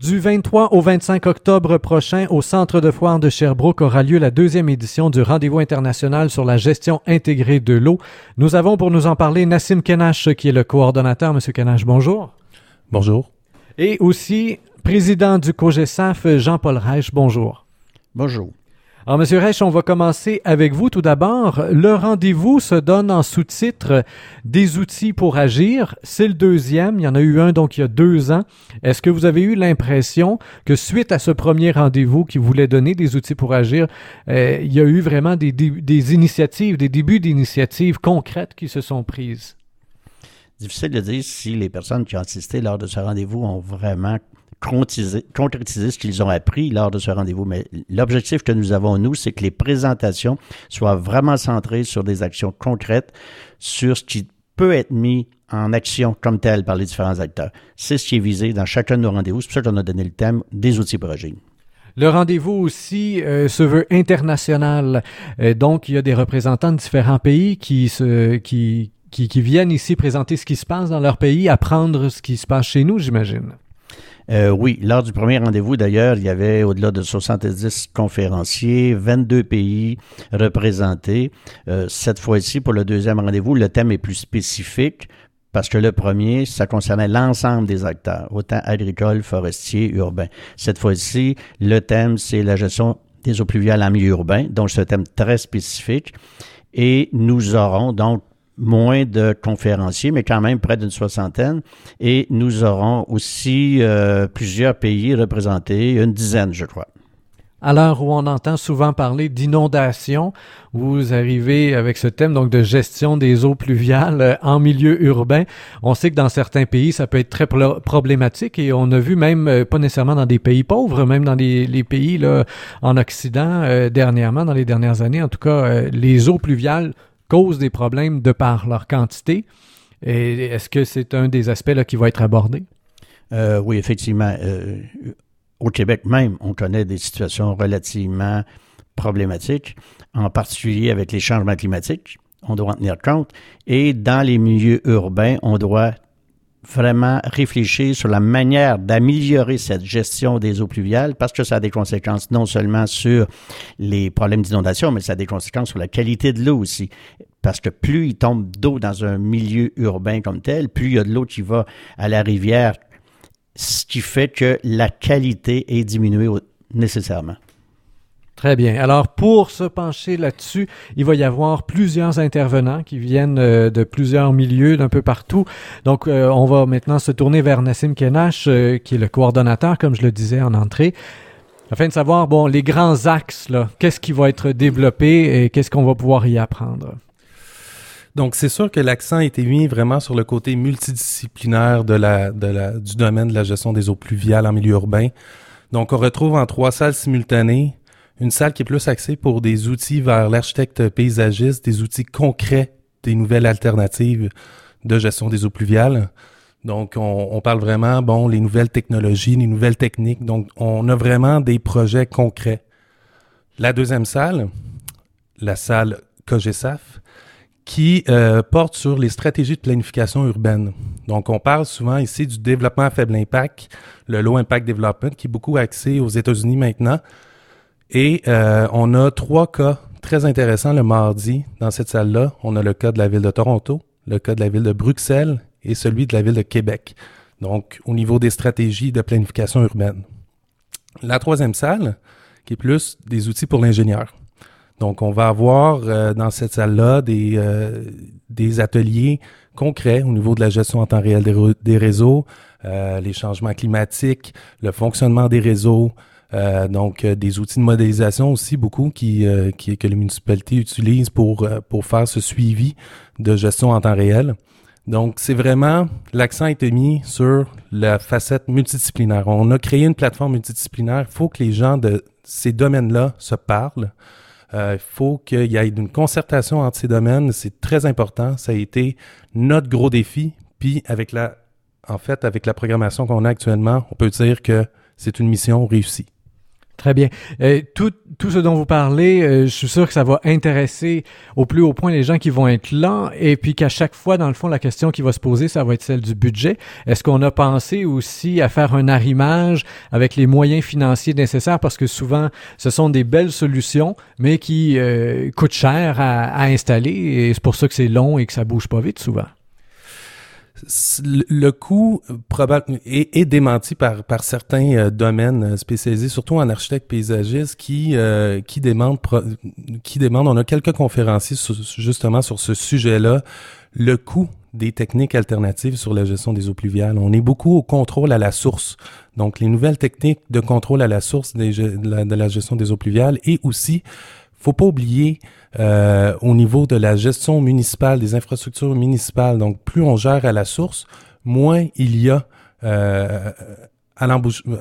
Du 23 au 25 octobre prochain, au Centre de foire de Sherbrooke aura lieu la deuxième édition du Rendez-vous international sur la gestion intégrée de l'eau. Nous avons pour nous en parler Nassim Kenash, qui est le coordonnateur. Monsieur Kenash, bonjour. Bonjour. Et aussi, président du COGESAF, Jean-Paul Reich, bonjour. Bonjour. Alors, Monsieur Reich, on va commencer avec vous tout d'abord. Le rendez-vous se donne en sous-titre Des outils pour agir. C'est le deuxième. Il y en a eu un donc il y a deux ans. Est-ce que vous avez eu l'impression que suite à ce premier rendez-vous qui voulait donner des outils pour agir, euh, il y a eu vraiment des, des initiatives, des débuts d'initiatives concrètes qui se sont prises? Difficile de dire si les personnes qui ont assisté lors de ce rendez-vous ont vraiment concrétiser, ce qu'ils ont appris lors de ce rendez-vous. Mais l'objectif que nous avons, nous, c'est que les présentations soient vraiment centrées sur des actions concrètes, sur ce qui peut être mis en action comme tel par les différents acteurs. C'est ce qui est visé dans chacun de nos rendez-vous. C'est pour ça qu'on a donné le thème des outils pour agir. Le rendez-vous aussi euh, se veut international. Euh, donc, il y a des représentants de différents pays qui, se, qui, qui, qui viennent ici présenter ce qui se passe dans leur pays, apprendre ce qui se passe chez nous, j'imagine. Euh, oui, lors du premier rendez-vous, d'ailleurs, il y avait au-delà de 70 conférenciers, 22 pays représentés. Euh, cette fois-ci, pour le deuxième rendez-vous, le thème est plus spécifique parce que le premier, ça concernait l'ensemble des acteurs, autant agricoles, forestiers, urbains. Cette fois-ci, le thème, c'est la gestion des eaux pluviales en milieu urbain, donc c'est un thème très spécifique. Et nous aurons donc moins de conférenciers, mais quand même près d'une soixantaine. Et nous aurons aussi euh, plusieurs pays représentés, une dizaine, je crois. À l'heure où on entend souvent parler d'inondation, vous arrivez avec ce thème donc de gestion des eaux pluviales euh, en milieu urbain. On sait que dans certains pays, ça peut être très problématique et on a vu même, euh, pas nécessairement dans des pays pauvres, même dans les, pays là, en Occident, dernièrement, dans les dernières années, en tout cas, les eaux pluviales causent des problèmes de par leur quantité. Est-ce que c'est un des aspects qui va être abordé? Euh, oui, effectivement. Euh, au Québec même, on connaît des situations relativement problématiques, en particulier avec les changements climatiques. On doit en tenir compte. Et dans les milieux urbains, on doit vraiment réfléchir sur la manière d'améliorer cette gestion des eaux pluviales parce que ça a des conséquences non seulement sur les problèmes d'inondation, mais ça a des conséquences sur la qualité de l'eau aussi. Parce que plus il tombe d'eau dans un milieu urbain comme tel, plus il y a de l'eau qui va à la rivière, ce qui fait que la qualité est diminuée nécessairement. Très bien. Alors, pour se pencher là-dessus, il va y avoir plusieurs intervenants qui viennent euh, de plusieurs milieux d'un peu partout. Donc, euh, on va maintenant se tourner vers Nassim Kenash, euh, qui est le coordonnateur, comme je le disais en entrée, afin de savoir, bon, les grands axes, là, qu'est-ce qui va être développé et qu'est-ce qu'on va pouvoir y apprendre? Donc, c'est sûr que l'accent a été mis vraiment sur le côté multidisciplinaire de la, de la, du domaine de la gestion des eaux pluviales en milieu urbain. Donc, on retrouve en trois salles simultanées une salle qui est plus axée pour des outils vers l'architecte paysagiste, des outils concrets, des nouvelles alternatives de gestion des eaux pluviales. Donc, on, parle vraiment, bon, les nouvelles technologies, les nouvelles techniques. Donc, on a vraiment des projets concrets. La deuxième salle, la salle COGESAF, qui euh, porte sur les stratégies de planification urbaine. Donc, on parle souvent ici du développement à faible impact, le low impact development, qui est beaucoup axé aux États-Unis maintenant, et euh, on a trois cas très intéressants le mardi dans cette salle-là. On a le cas de la ville de Toronto, le cas de la ville de Bruxelles et celui de la ville de Québec. Donc, au niveau des stratégies de planification urbaine. La troisième salle, qui est plus des outils pour l'ingénieur. Donc, on va avoir euh, dans cette salle-là des, euh, des ateliers concrets au niveau de la gestion en temps réel des, des réseaux, les changements climatiques, le fonctionnement des réseaux, euh, donc, euh, des outils de modélisation aussi, beaucoup qui, euh, qui que les municipalités utilisent pour, pour faire ce suivi de gestion en temps réel. Donc, c'est vraiment, l'accent a été mis sur la facette multidisciplinaire. On a créé une plateforme multidisciplinaire. Il faut que les gens de ces domaines-là se parlent. Il faut qu'il y ait une concertation entre ces domaines. C'est très important. Ça a été notre gros défi. Puis, avec la, en fait, avec la programmation qu'on a actuellement, on peut dire que c'est une mission réussie. Très bien. Euh, tout, tout ce dont vous parlez, euh, je suis sûr que ça va intéresser au plus haut point les gens qui vont être là, et puis qu'à chaque fois, dans le fond, la question qui va se poser, ça va être celle du budget. Est-ce qu'on a pensé aussi à faire un arrimage avec les moyens financiers nécessaires, parce que souvent, ce sont des belles solutions, mais qui euh, coûtent cher à, à installer, et c'est pour ça que c'est long et que ça bouge pas vite souvent le coût est, est, démenti par, certains euh, domaines euh, spécialisés, surtout en architecte paysagiste, qui, euh, qui, demandent, qui demandent, on a quelques conférenciers justement sur ce sujet-là, le coût des techniques alternatives sur la gestion des eaux pluviales. On est beaucoup au contrôle à la source. Donc, les nouvelles techniques de contrôle à la source de la gestion des eaux pluviales et aussi faut pas oublier euh, au niveau de la gestion municipale, des infrastructures municipales. Donc, plus on gère à la source, moins il y a euh, à,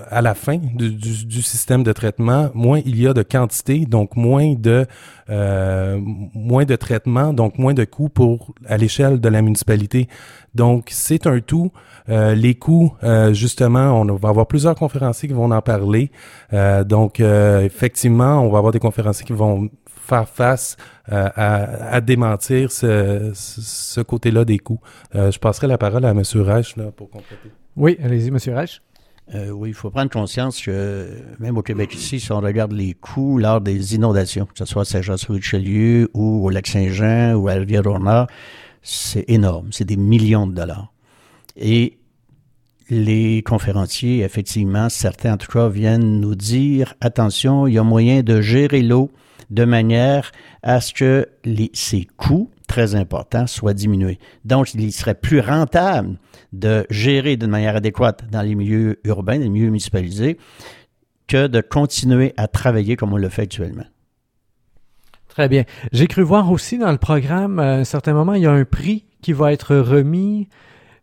à la fin du, système de traitement, moins il y a de quantité, donc moins de euh, moins de traitement, donc moins de coûts pour à l'échelle de la municipalité. Donc, c'est un tout. Euh, les coûts, euh, justement, on va avoir plusieurs conférenciers qui vont en parler. Euh, donc, effectivement, on va avoir des conférenciers qui vont faire face à, démentir ce, côté-là des coûts. je passerai la parole à M. Reich pour compléter. Oui, allez-y, M. Reich. Euh, oui, il faut prendre conscience que même au Québec ici, si on regarde les coûts lors des inondations, que ce soit à Saint-Jean-sur-Richelieu ou au Lac-Saint-Jean ou à Rivière-au-Nord, c'est énorme. C'est des millions de dollars. Et les conférenciers, effectivement, certains en tout cas, viennent nous dire, attention, il y a moyen de gérer l'eau de manière à ce que les, ces coûts très importants soient diminués. Donc, il serait plus rentable de gérer d'une manière adéquate dans les milieux urbains, les milieux municipalisés, que de continuer à travailler comme on le fait actuellement. Très bien. J'ai cru voir aussi dans le programme, à un certain moment, il y a un prix qui va être remis.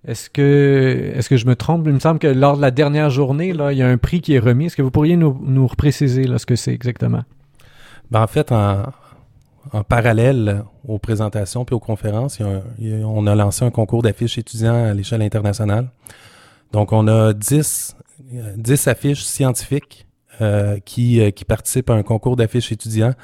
Est-ce que, est-ce que je me trompe? Il me semble que lors de la dernière journée, là, il y a un prix qui est remis. Est-ce que vous pourriez nous, nous repréciser là, ce que c'est exactement? Ben, en fait, en, en parallèle aux présentations puis aux conférences, on a lancé un concours d'affiches étudiants à l'échelle internationale. Donc, on a 10, 10 affiches scientifiques euh, qui, euh, qui participent à un concours d'affiches étudiants.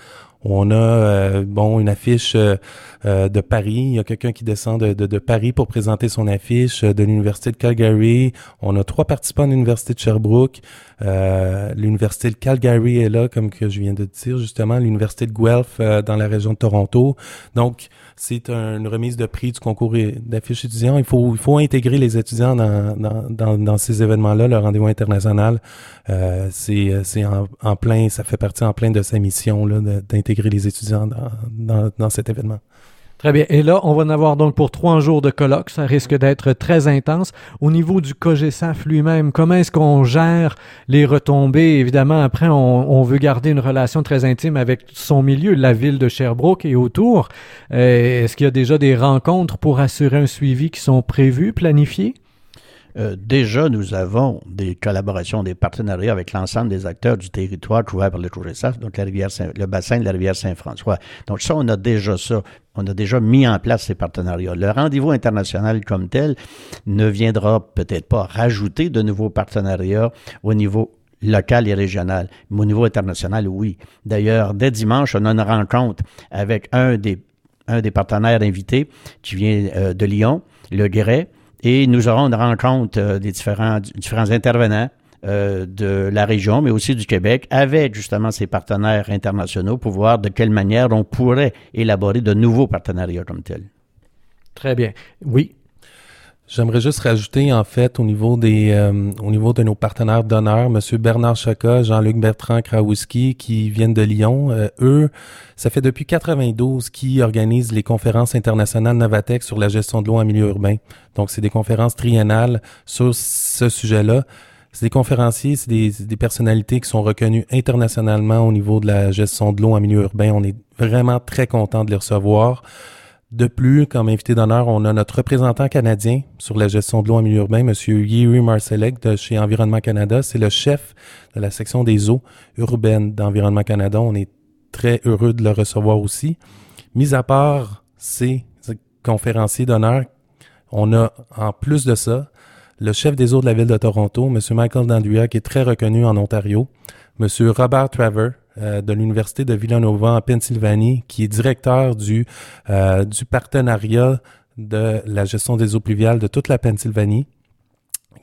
On a euh, bon une affiche euh, euh, de Paris. Il y a quelqu'un qui descend de, de, Paris pour présenter son affiche de l'université de Calgary. On a trois participants de l'université de Sherbrooke. l'université de Calgary est là, comme que je viens de dire justement. L'université de Guelph dans la région de Toronto. Donc c'est une remise de prix du concours d'affiches étudiants. Il faut, il faut intégrer les étudiants dans, dans, dans, ces événements-là, le rendez-vous international. Euh, c'est en, en, plein, ça fait partie en plein de sa mission d'intégrer les étudiants dans, dans, cet événement. Très bien. Et là, on va en avoir donc pour trois jours de colloque. Ça risque d'être très intense. Au niveau du COGESAF lui-même, comment est-ce qu'on gère les retombées? Évidemment, après, on, on, veut garder une relation très intime avec son milieu, la ville de Sherbrooke et autour. Euh, est-ce qu'il y a déjà des rencontres pour assurer un suivi qui sont prévues, planifiées? Euh, déjà, nous avons des collaborations, des partenariats avec l'ensemble des acteurs du territoire couvert par le COGESAF, donc la rivière le bassin de la rivière Saint-François. Donc ça, on a déjà ça. On a déjà mis en place ces partenariats. Le rendez-vous international comme tel ne viendra peut-être pas rajouter de nouveaux partenariats au niveau local et régional. Mais au niveau international, oui. D'ailleurs, dès dimanche, on a une rencontre avec un des, un des partenaires invités qui vient euh, de Lyon, le Guéret, et nous aurons une rencontre euh, des différents, différents intervenants euh, de la région, mais aussi du Québec, avec justement ces partenaires internationaux pour voir de quelle manière on pourrait élaborer de nouveaux partenariats comme tels. Très bien. Oui, J'aimerais juste rajouter, en fait, au niveau des, euh, au niveau de nos partenaires d'honneur, Monsieur Bernard Chaka, Jean-Luc Bertrand Krawowski, qui viennent de Lyon. Euh, eux, ça fait depuis 92 qu'ils organisent les conférences internationales Novatec sur la gestion de l'eau en milieu urbain. Donc, c'est des conférences triennales sur ce sujet-là. C'est des conférenciers, c'est des, des, personnalités qui sont reconnues internationalement au niveau de la gestion de l'eau en milieu urbain. On est vraiment très content de les recevoir. De plus, comme invité d'honneur, on a notre représentant canadien sur la gestion de l'eau en milieu urbain, M. Yuri Marcelek de chez Environnement Canada. C'est le chef de la section des eaux urbaines d'Environnement Canada. On est très heureux de le recevoir aussi. Mis à part ces conférenciers d'honneur, on a en plus de ça le chef des eaux de la ville de Toronto, M. Michael Dandria, qui est très reconnu en Ontario. Monsieur Robert Traver, de l'Université de Villanova en Pennsylvanie, qui est directeur du, euh, du partenariat de la gestion des eaux pluviales de toute la Pennsylvanie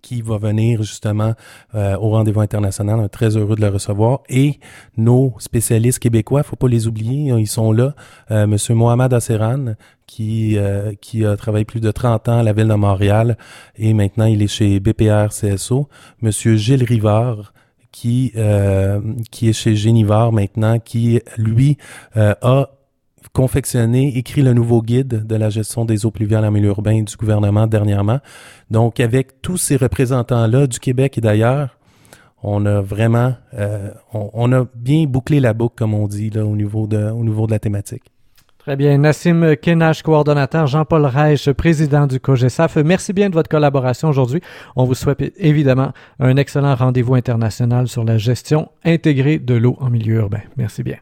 qui va venir justement euh, au rendez-vous international. Très heureux de le recevoir. Et nos spécialistes québécois, faut pas les oublier, ils sont là. Euh, Monsieur Mohamed Asseran, qui, qui a travaillé plus de 30 ans à la ville de Montréal et maintenant il est chez BPR CSO. Monsieur Gilles Rivard, qui, euh, qui est chez Génivard maintenant, qui, lui, euh, a confectionné, écrit le nouveau guide de la gestion des eaux pluviales en milieu urbain du gouvernement dernièrement. Donc, avec tous ces représentants-là du Québec et d'ailleurs, on a vraiment, euh, on, on, a bien bouclé la boucle, comme on dit, là, au niveau de, au niveau de la thématique. Très bien. Nassim Kenash, coordonnateur, Jean-Paul Reich, président du COGESAF. Merci bien de votre collaboration aujourd'hui. On vous souhaite évidemment un excellent rendez-vous international sur la gestion intégrée de l'eau en milieu urbain. Merci bien.